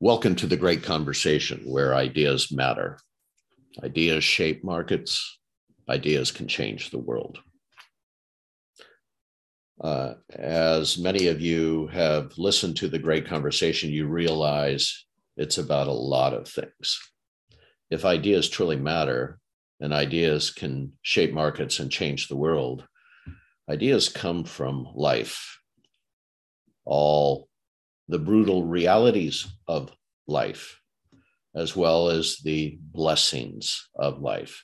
Welcome to the great conversation where ideas matter. Ideas shape markets, ideas can change the world. Uh, as many of you have listened to the great conversation, you realize it's about a lot of things. If ideas truly matter and ideas can shape markets and change the world, ideas come from life. All the brutal realities of life, as well as the blessings of life.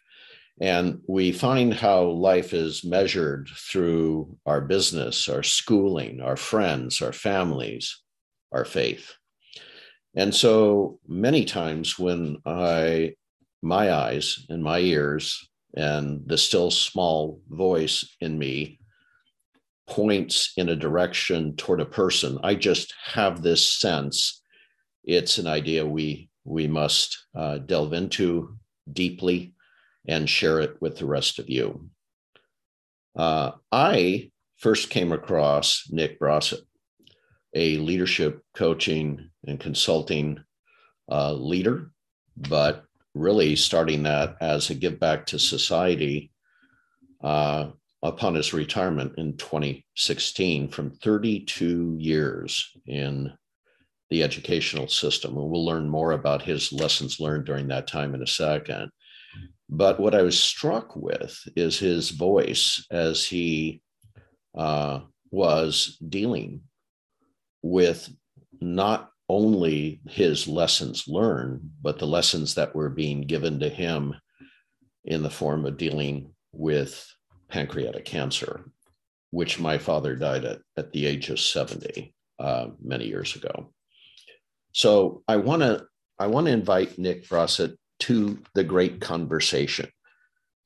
And we find how life is measured through our business, our schooling, our friends, our families, our faith. And so many times when I, my eyes and my ears and the still small voice in me points in a direction toward a person. I just have this sense it's an idea we we must uh, delve into deeply and share it with the rest of you. Uh, I first came across Nick Brossit, a leadership coaching and consulting uh, leader, but really starting that as a give back to society uh, upon his retirement in 2016 from 32 years in the educational system. And we'll learn more about his lessons learned during that time in a second. But what I was struck with is his voice as he uh, was dealing with not only his lessons learned, but the lessons that were being given to him in the form of dealing with pancreatic cancer, which my father died at, at the age of 70 uh, many years ago. So I want to I want to invite Nick Brossit to the great conversation.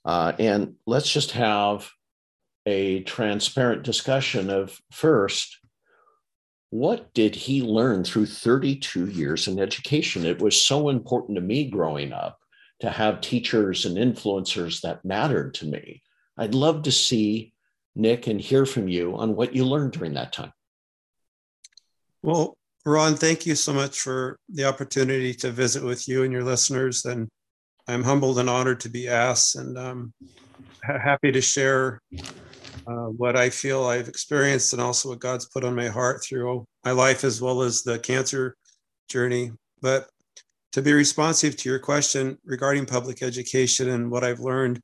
Uh, and let's just have a transparent discussion of first, what did he learn through 32 years in education? It was so important to me growing up to have teachers and influencers that mattered to me. I'd love to see Nick and hear from you on what you learned during that time. Well, Ron, thank you so much for the opportunity to visit with you and your listeners. And I'm humbled and honored to be asked, and um, happy to share uh, what I feel I've experienced and also what God's put on my heart through my life as well as the cancer journey. But to be responsive to your question regarding public education and what I've learned,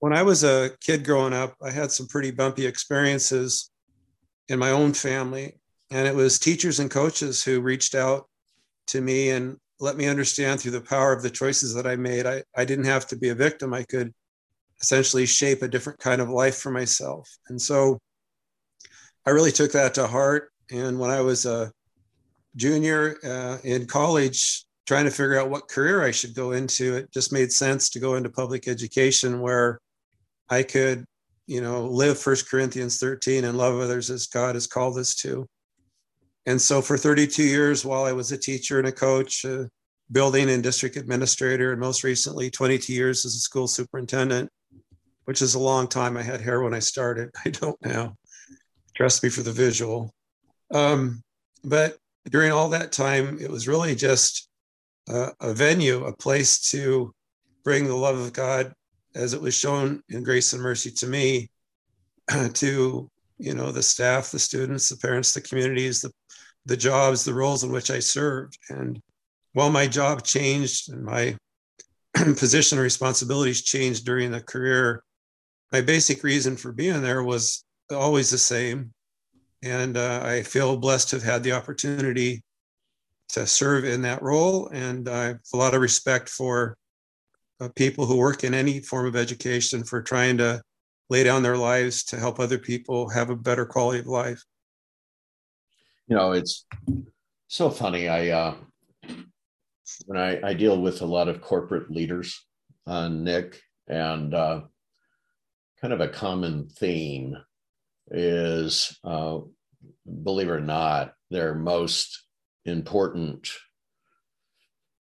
when I was a kid growing up, I had some pretty bumpy experiences in my own family. And it was teachers and coaches who reached out to me and let me understand through the power of the choices that I made. I, I didn't have to be a victim. I could essentially shape a different kind of life for myself. And so I really took that to heart. And when I was a junior uh, in college, trying to figure out what career I should go into, it just made sense to go into public education where I could, you know, live First Corinthians 13 and love others as God has called us to. And so for 32 years, while I was a teacher and a coach, a building and district administrator, and most recently 22 years as a school superintendent, which is a long time. I had hair when I started. I don't now. Trust me for the visual. Um, but during all that time, it was really just a, a venue, a place to bring the love of God as it was shown in grace and mercy to me to you know the staff the students the parents the communities the the jobs the roles in which i served. And while my job changed and my position and responsibilities changed during the career my basic reason for being there was always the same. And uh, i feel blessed to have had the opportunity to serve in that role. And i have a lot of respect for uh, people who work in any form of education for trying to lay down their lives to help other people have a better quality of life. You know, it's so funny. I uh, when I, I deal with a lot of corporate leaders, uh, Nick, and uh, kind of a common theme is, uh, believe it or not, their most important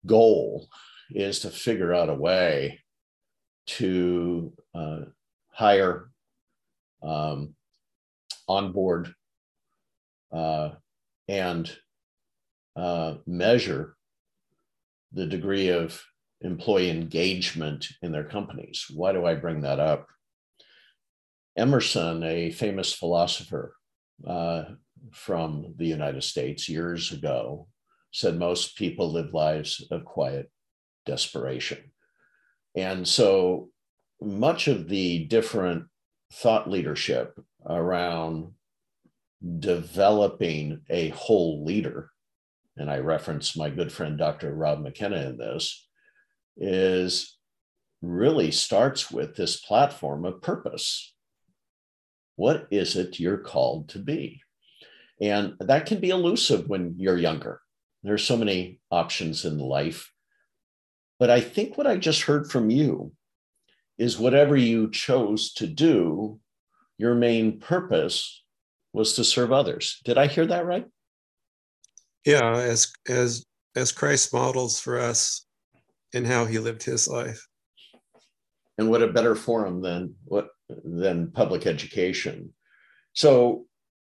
goal is to figure out a way to uh, hire, um, onboard, uh, and uh, measure the degree of employee engagement in their companies. Why do I bring that up? Emerson, a famous philosopher uh, from the United States years ago, said most people live lives of quiet desperation. And so much of the different thought leadership around developing a whole leader, and I reference my good friend Dr. Rob McKenna in this, is really starts with this platform of purpose. What is it you're called to be? And that can be elusive when you're younger. There's so many options in life. But I think what I just heard from you is whatever you chose to do, your main purpose was to serve others. Did I hear that right? Yeah, as as as Christ models for us in how he lived his life. And what a better forum than what than public education. So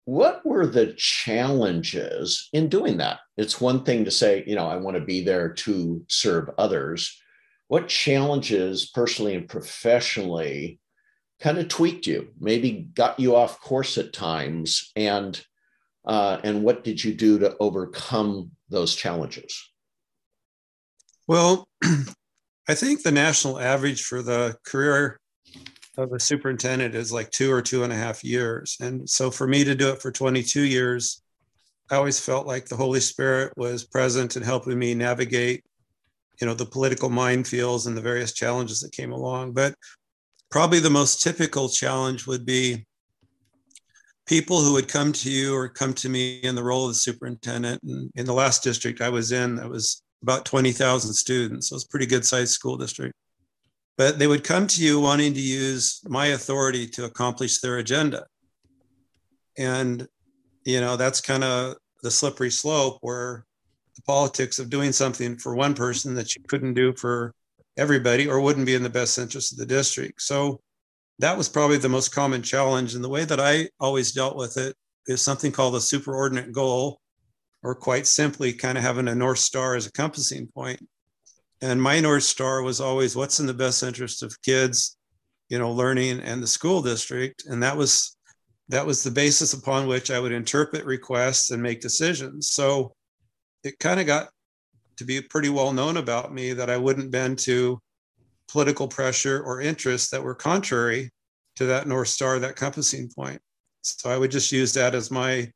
what were the challenges in doing that? It's one thing to say, you know, I want to be there to serve others. What challenges personally and professionally kind of tweaked you, maybe got you off course at times, and uh, and what did you do to overcome those challenges? Well, I think the national average for the career of a superintendent is like two or two and a half years. And so for me to do it for 22 years, I always felt like the Holy Spirit was present and helping me navigate, you know, the political minefields and the various challenges that came along. But probably the most typical challenge would be people who would come to you or come to me in the role of the superintendent. And in the last district I was in, that was about 20,000 students. So it was a pretty good sized school district but they would come to you wanting to use my authority to accomplish their agenda. And, you know, that's kind of the slippery slope where politics of doing something for one person that you couldn't do for everybody or wouldn't be in the best interest of the district. So that was probably the most common challenge. And the way that I always dealt with it is something called a superordinate goal, or quite simply, kind of having a North Star as a compassing point. and my north star was always what's in the best interest of kids you know learning and the school district and that was that was the basis upon which i would interpret requests and make decisions so it kind of got to be pretty well known about me that i wouldn't bend to political pressure or interests that were contrary to that north star that compassing point. So i would just use that as my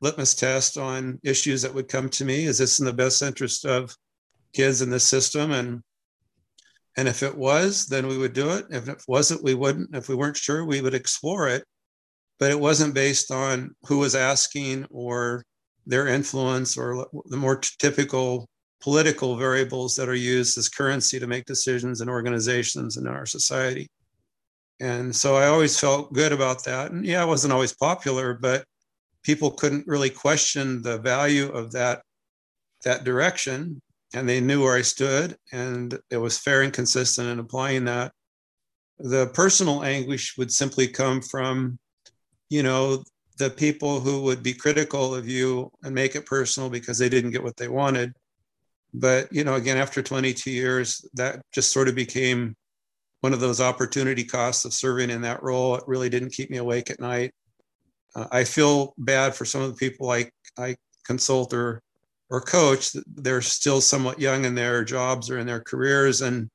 litmus test on issues that would come to me. Is this in the best interest of kids in the system? And and if it was then we would do it. If it wasn't we wouldn't. If we weren't sure we would explore it. But it wasn't based on who was asking or their influence or the more typical political variables that are used as currency to make decisions in organizations and in our society. And so i always felt good about that. And yeah it wasn't always popular but people couldn't really question the value of that that direction. And they knew where I stood, and it was fair and consistent in applying that. The personal anguish would simply come from, you know, the people who would be critical of you and make it personal because they didn't get what they wanted. But, you know, again, after 22 years, that just sort of became one of those opportunity costs of serving in that role. It really didn't keep me awake at night. Uh, I feel bad for some of the people I, I consult or or coach, they're still somewhat young in their jobs or in their careers, and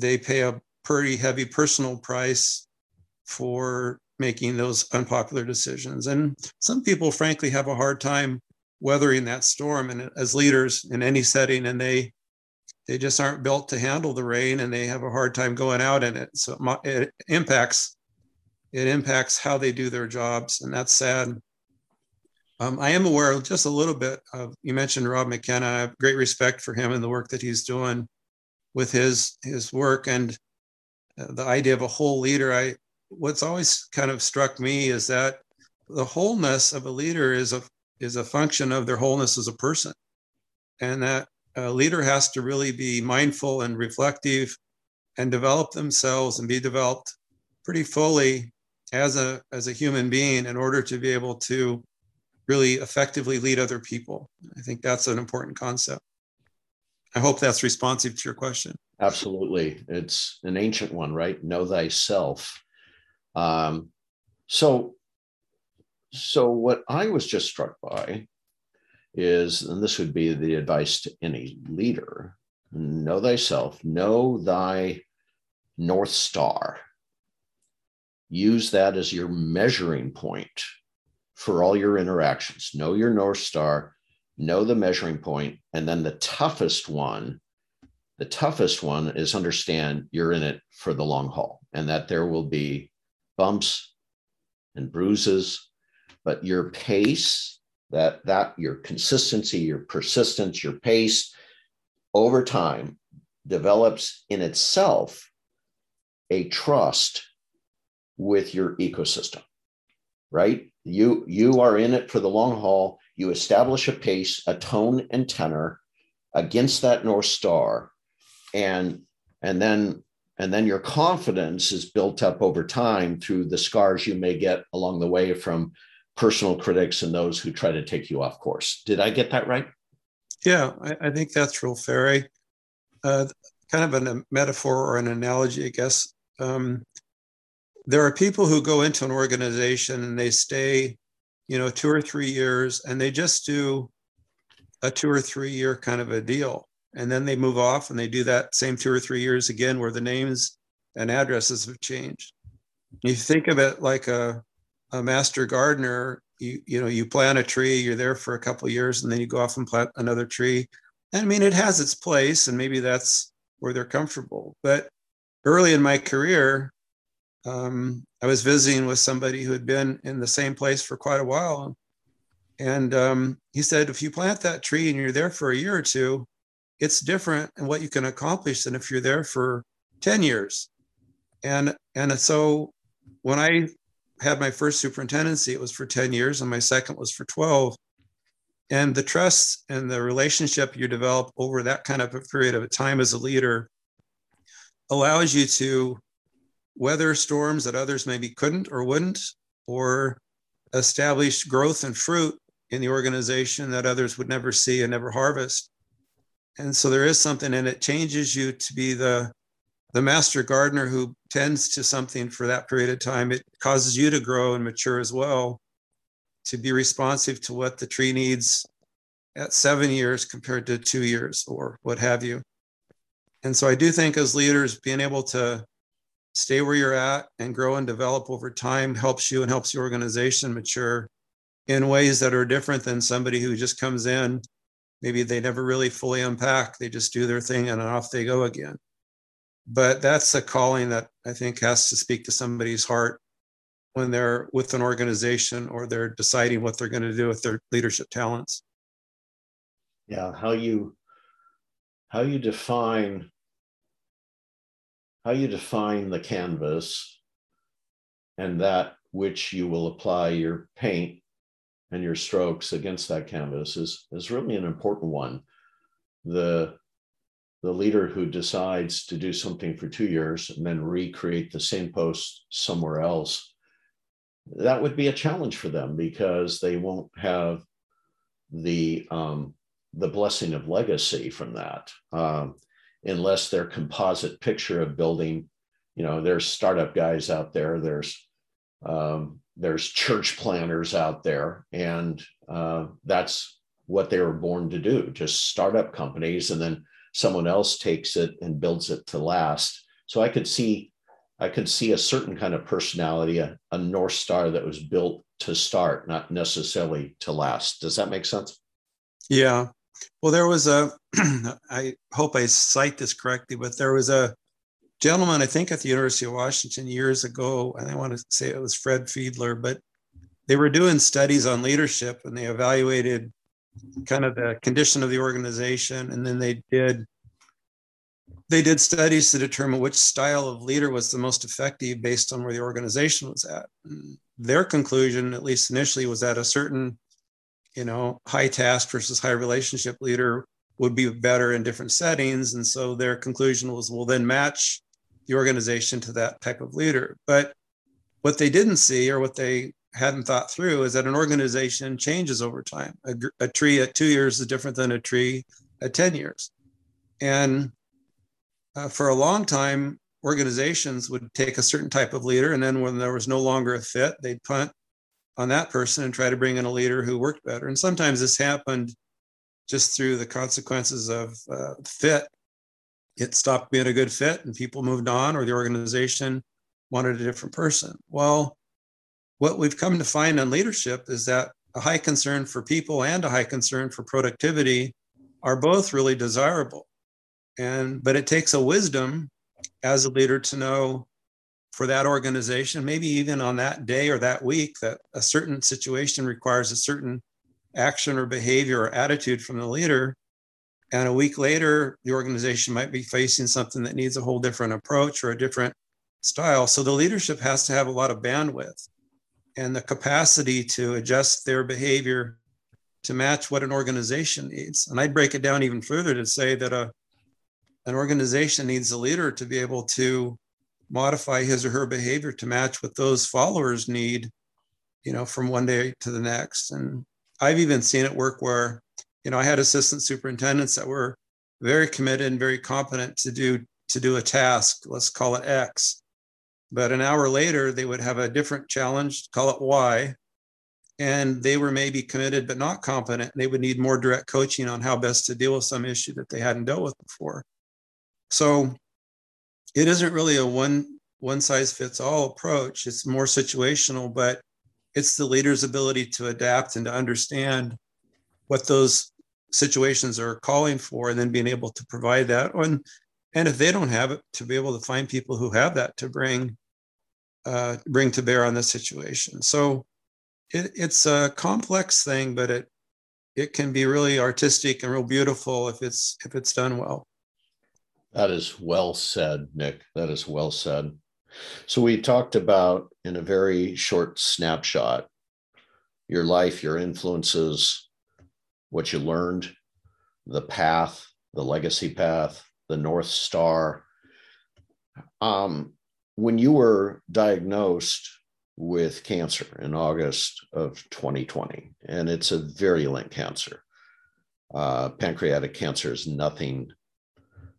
they pay a pretty heavy personal price for making those unpopular decisions. And some people, frankly, have a hard time weathering that storm. And as leaders in any setting, and they they just aren't built to handle the rain, and they have a hard time going out in it. So it impacts it impacts how they do their jobs, and that's sad. Um, I am aware just a little bit of, you mentioned Rob McKenna. I have great respect for him and the work that he's doing with his, his work and uh, the idea of a whole leader. I, what's always kind of struck me is that the wholeness of a leader is a, is a function of their wholeness as a person. And that a leader has to really be mindful and reflective and develop themselves and be developed pretty fully as a, as a human being in order to be able to really effectively lead other people. I think that's an important concept. I hope that's responsive to your question. Absolutely. It's an ancient one, right? Know thyself. Um, so, so what I was just struck by is, and this would be the advice to any leader know thyself, know thy North Star. Use that as your measuring point for all your interactions. Know your North Star, know the measuring point, and then the toughest one, the toughest one is understand you're in it for the long haul and that there will be bumps and bruises, but your pace, that that your consistency, your persistence, your pace over time develops in itself a trust with your ecosystem right? You you are in it for the long haul. You establish a pace a tone and tenor against that north star and and then and then your confidence is built up over time through the scars you may get along the way from personal critics and those who try to take you off course. Did i get that right? Yeah i, I think that's real fair. Uh, kind of a metaphor or an analogy i guess. Um, there are people who go into an organization and they stay, you know, two or three years and they just do a two or three year kind of a deal. And then they move off and they do that same two or three years again where the names and addresses have changed. You think of it like a, a master gardener, you, you know, you plant a tree, you're there for a couple years and then you go off and plant another tree. And I mean, it has its place and maybe that's where they're comfortable. But early in my career, um, I was visiting with somebody who had been in the same place for quite a while. And um, he said, if you plant that tree and you're there for a year or two, it's different in what you can accomplish than if you're there for 10 years. And, and so when I had my first superintendency, it was for 10 years, and my second was for 12. And the trust and the relationship you develop over that kind of a period of time as a leader allows you to weather storms that others maybe couldn't or wouldn't, or establish growth and fruit in the organization that others would never see and never harvest. And so there is something, and it changes you to be the the master gardener who tends to something for that period of time. It causes you to grow and mature as well, to be responsive to what the tree needs at seven years compared to two years or what have you. And so I do think as leaders, being able to stay where you're at and grow and develop over time helps you and helps your organization mature in ways that are different than somebody who just comes in. Maybe they never really fully unpack, they just do their thing and off they go again. But that's a calling that I think has to speak to somebody's heart when they're with an organization or they're deciding what they're going to do with their leadership talents. Yeah, how you how you define how you define the canvas and that which you will apply your paint and your strokes against that canvas is, is really an important one. The, the leader who decides to do something for two years and then recreate the same post somewhere else, that would be a challenge for them because they won't have the um, the blessing of legacy from that. Um, unless their composite picture of building, you know, there's startup guys out there, there's um, there's church planners out there, and uh, that's what they were born to do, just start up companies, and then someone else takes it and builds it to last. So I could see, I could see a certain kind of personality, a, a north star that was built to start, not necessarily to last. Does that make sense? Yeah, well, there was a, I hope I cite this correctly, but there was a gentleman, I think at the University of Washington years ago, and I want to say it was Fred Fiedler, but they were doing studies on leadership and they evaluated kind of the condition of the organization. And then they did they did studies to determine which style of leader was the most effective based on where the organization was at. Their conclusion, at least initially, was that a certain you know, high task versus high relationship leader would be better in different settings. And so their conclusion was we'll then match the organization to that type of leader. But what they didn't see or what they hadn't thought through is that an organization changes over time. A, a tree at two years is different than a tree at 10 years. And uh, for a long time, organizations would take a certain type of leader, and then when there was no longer a fit, they'd punt on that person and try to bring in a leader who worked better. And sometimes this happened just through the consequences of uh, fit. It stopped being a good fit, and people moved on, or the organization wanted a different person. Well, what we've come to find on leadership is that a high concern for people and a high concern for productivity are both really desirable. And but it takes a wisdom as a leader to know for that organization, maybe even on that day or that week, that a certain situation requires a certain action or behavior or attitude from the leader. And a week later, the organization might be facing something that needs a whole different approach or a different style. So the leadership has to have a lot of bandwidth and the capacity to adjust their behavior to match what an organization needs. And I'd break it down even further to say that a, an organization needs a leader to be able to modify his or her behavior to match what those followers need, you know, from one day to the next. And I've even seen it work where, you know, I had assistant superintendents that were very committed and very competent to do to do a task, let's call it X. But an hour later, they would have a different challenge, call it Y. And they were maybe committed but not competent. They would need more direct coaching on how best to deal with some issue that they hadn't dealt with before. So it isn't really a one one size fits all approach. It's more situational, but it's the leader's ability to adapt and to understand what those situations are calling for and then being able to provide that. And and if they don't have it, to be able to find people who have that to bring uh, bring to bear on the situation. So it, it's a complex thing, but it it can be really artistic and real beautiful if it's if it's done well. That is well said, Nick. That is well said. So we talked about in a very short snapshot your life, your influences, what you learned, the path, the legacy path, the North Star. Um, when you were diagnosed with cancer in August of 2020, and it's a virulent cancer, uh, pancreatic cancer is nothing,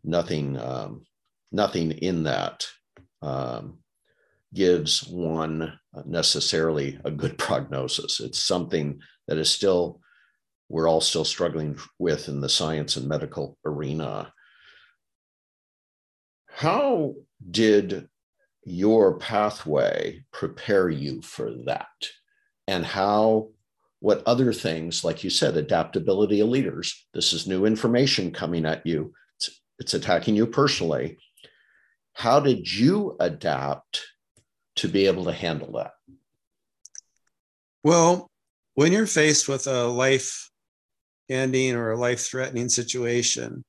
nothing, um, nothing in that um, gives one necessarily a good prognosis. It's something that is still we're all still struggling with in the science and medical arena. How did your pathway prepare you for that? And how, what other things, like you said, adaptability of leaders, this is new information coming at you, it's, it's attacking you personally. How did you adapt to be able to handle that? Well, when you're faced with a life ending or a life threatening situation,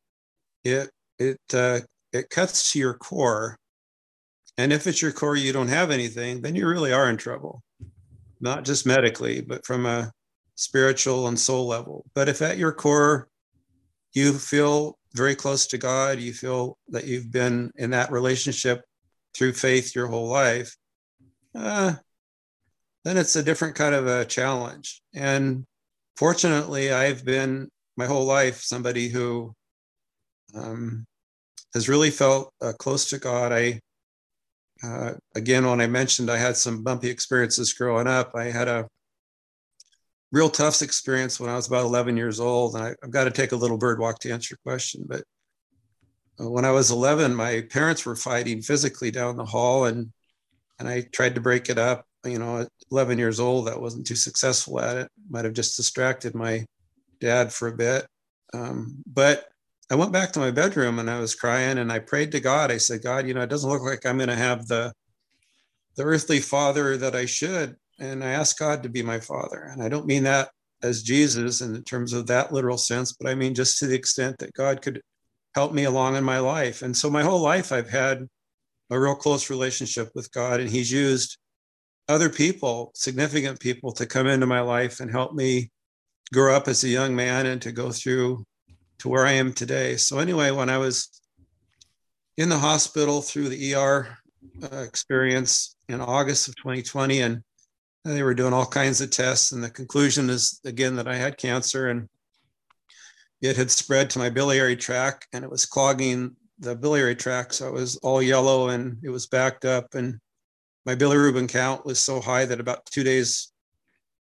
it, it uh, it cuts to your core. And if it's your core, you don't have anything, then you really are in trouble, not just medically, but from a spiritual and soul level. But if at your core, you feel very close to God, you feel that you've been in that relationship through faith your whole life, uh, then it's a different kind of a challenge. And fortunately, I've been my whole life somebody who um, has really felt uh, close to God. I, uh, again, when I mentioned I had some bumpy experiences growing up, I had a real tough experience when I was about 11 years old. And I, have got to take a little bird walk to answer your question. But uh, when I was 11, my parents were fighting physically down the hall, and and I tried to break it up. You know, at 11 years old, I wasn't too successful at it. Might have just distracted my dad for a bit. Um, but I went back to my bedroom and I was crying and I prayed to God. I said, God, you know, it doesn't look like I'm going to have the the earthly father that I should. And I asked God to be my father. And I don't mean that as Jesus in terms of that literal sense, but I mean just to the extent that God could help me along in my life. And so my whole life I've had a real close relationship with God and he's used other people, significant people to come into my life and help me grow up as a young man and to go through to where I am today. So anyway, when I was in the hospital through the ER uh, experience in August of 2020, and they were doing all kinds of tests, and the conclusion is again that I had cancer. And it had spread to my biliary tract and it was clogging the biliary tract. So it was all yellow and it was backed up. And my bilirubin count was so high that about two days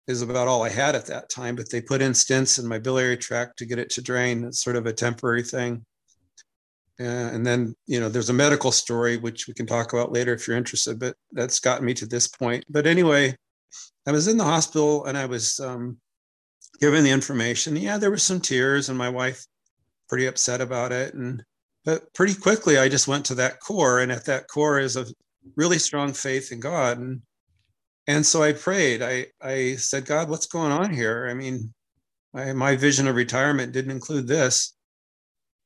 is about all I had at that time. But they put in stents in my biliary tract to get it to drain. It's sort of a temporary thing. Uh, and then, you know, there's a medical story, which we can talk about later if you're interested, but that's gotten me to this point. But anyway, I was in the hospital and I was um, given the information. Yeah, there were some tears, and my wife pretty upset about it. And but pretty quickly, I just went to that core, and at that core is a really strong faith in God. And and so I prayed. I I said, God, what's going on here? I mean, I, my vision of retirement didn't include this.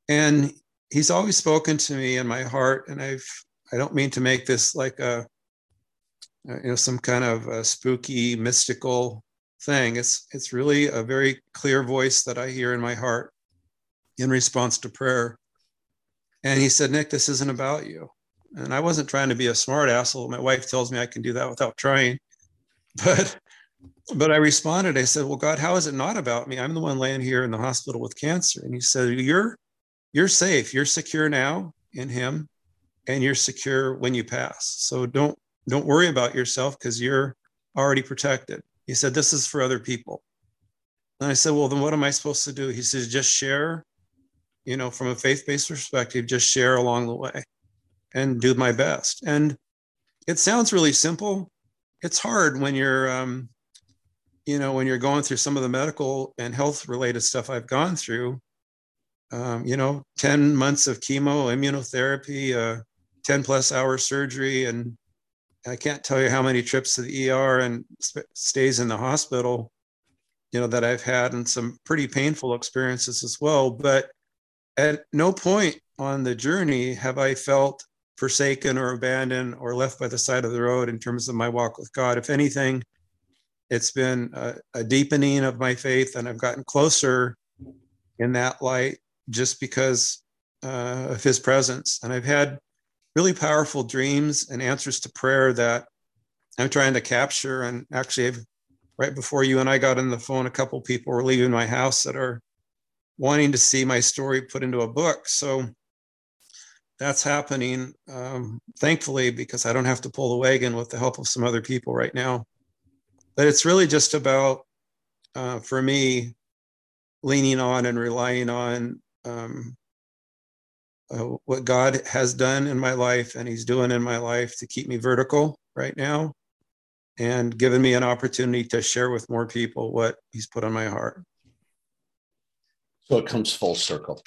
And he's always spoken to me in my heart, and I've I don't mean to make this like a uh, you know some kind of spooky mystical thing. It's it's really a very clear voice that I hear in my heart in response to prayer. And he said, Nick, this isn't about you. And I wasn't trying to be a smart asshole. My wife tells me I can do that without trying. But but I responded, I said, Well, God, how is it not about me? I'm the one laying here in the hospital with cancer. And he said, You're you're safe. You're secure now in him, and you're secure when you pass. So don't don't worry about yourself because you're already protected. He said, This is for other people. And I said, Well, then what am I supposed to do? He says, Just share, you know, from a faith based perspective, just share along the way and do my best. And it sounds really simple. It's hard when you're, um, you know, when you're going through some of the medical and health related stuff I've gone through. Um, you know, 10 months of chemo, immunotherapy, uh, 10 plus hour surgery, and I can't tell you how many trips to the ER and stays in the hospital, you know, that I've had and some pretty painful experiences as well. But at no point on the journey have I felt forsaken or abandoned or left by the side of the road in terms of my walk with God. If anything, it's been a, a deepening of my faith and I've gotten closer in that light just because uh, of his presence. And I've had really powerful dreams and answers to prayer that I'm trying to capture. And actually, I've, right before you and I got on the phone, a couple people were leaving my house that are wanting to see my story put into a book. So that's happening, um, thankfully, because I don't have to pull the wagon with the help of some other people right now. But it's really just about, uh, for me, leaning on and relying on um, uh, what God has done in my life and He's doing in my life to keep me vertical right now and given me an opportunity to share with more people what He's put on my heart. So it comes full circle.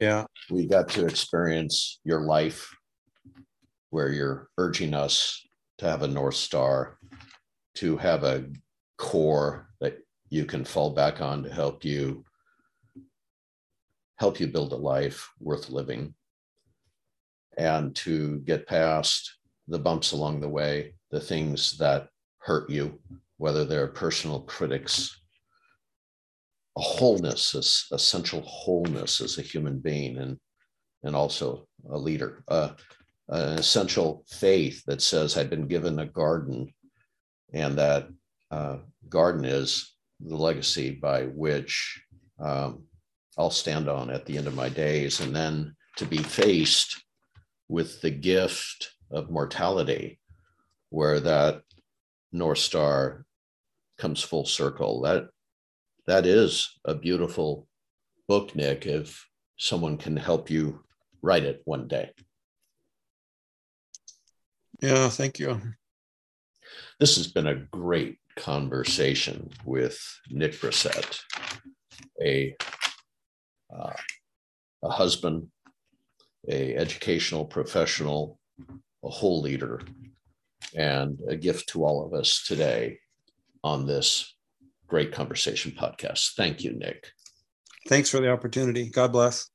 Yeah. We got to experience your life where you're urging us to have a North Star, to have a core that you can fall back on to help you help you build a life worth living and to get past the bumps along the way, the things that hurt you, whether they're personal critics, a wholeness, essential wholeness as a human being and, and also a leader, uh, an essential faith that says, I've been given a garden and that uh, garden is the legacy by which um, I'll stand on at the end of my days. And then to be faced with the gift of mortality, where that North Star comes full circle. That that is a beautiful book, Nick, if someone can help you write it one day. Yeah, thank you. This has been a great conversation with Nick Brossit, a uh, a husband, a educational professional, a whole leader, and a gift to all of us today on this great conversation podcast. Thank you, Nick. Thanks for the opportunity. God bless.